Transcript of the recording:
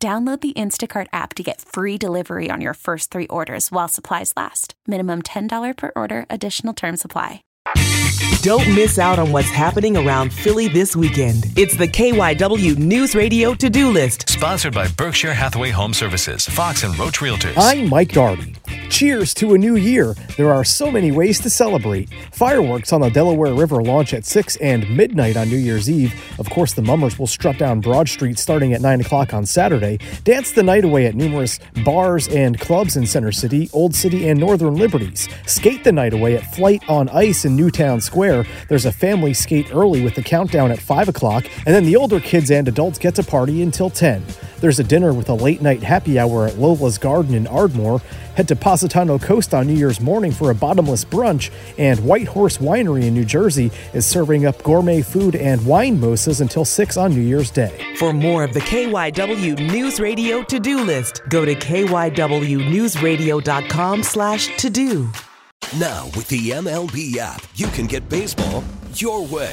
Download the Instacart app to get free delivery on your first three orders while supplies last. Minimum $10 per order, additional term supply. Don't miss out on what's happening around Philly this weekend. It's the KYW News Radio to do list. Sponsored by Berkshire Hathaway Home Services, Fox and Roach Realtors. I'm Mike Dougherty. Cheers to a new year. There are so many ways to celebrate. Fireworks on the Delaware River launch at 6 and midnight on New Year's Eve. Of course, the Mummers will strut down Broad Street starting at 9 o'clock on Saturday, dance the night away at numerous bars and clubs in Center City, Old City, and Northern Liberties, skate the night away at Flight on Ice in Newtown Square. There's a family skate early with the countdown at 5 o'clock, and then the older kids and adults get to party until 10. There's a dinner with a late night happy hour at Lola's Garden in Ardmore. Head to Positano Coast on New Year's morning for a bottomless brunch, and White Horse Winery in New Jersey is serving up gourmet food and wine mosas until 6 on New Year's Day. For more of the KYW News Radio to do list, go to kywnewsradio.com slash to do. Now, with the MLB app, you can get baseball your way.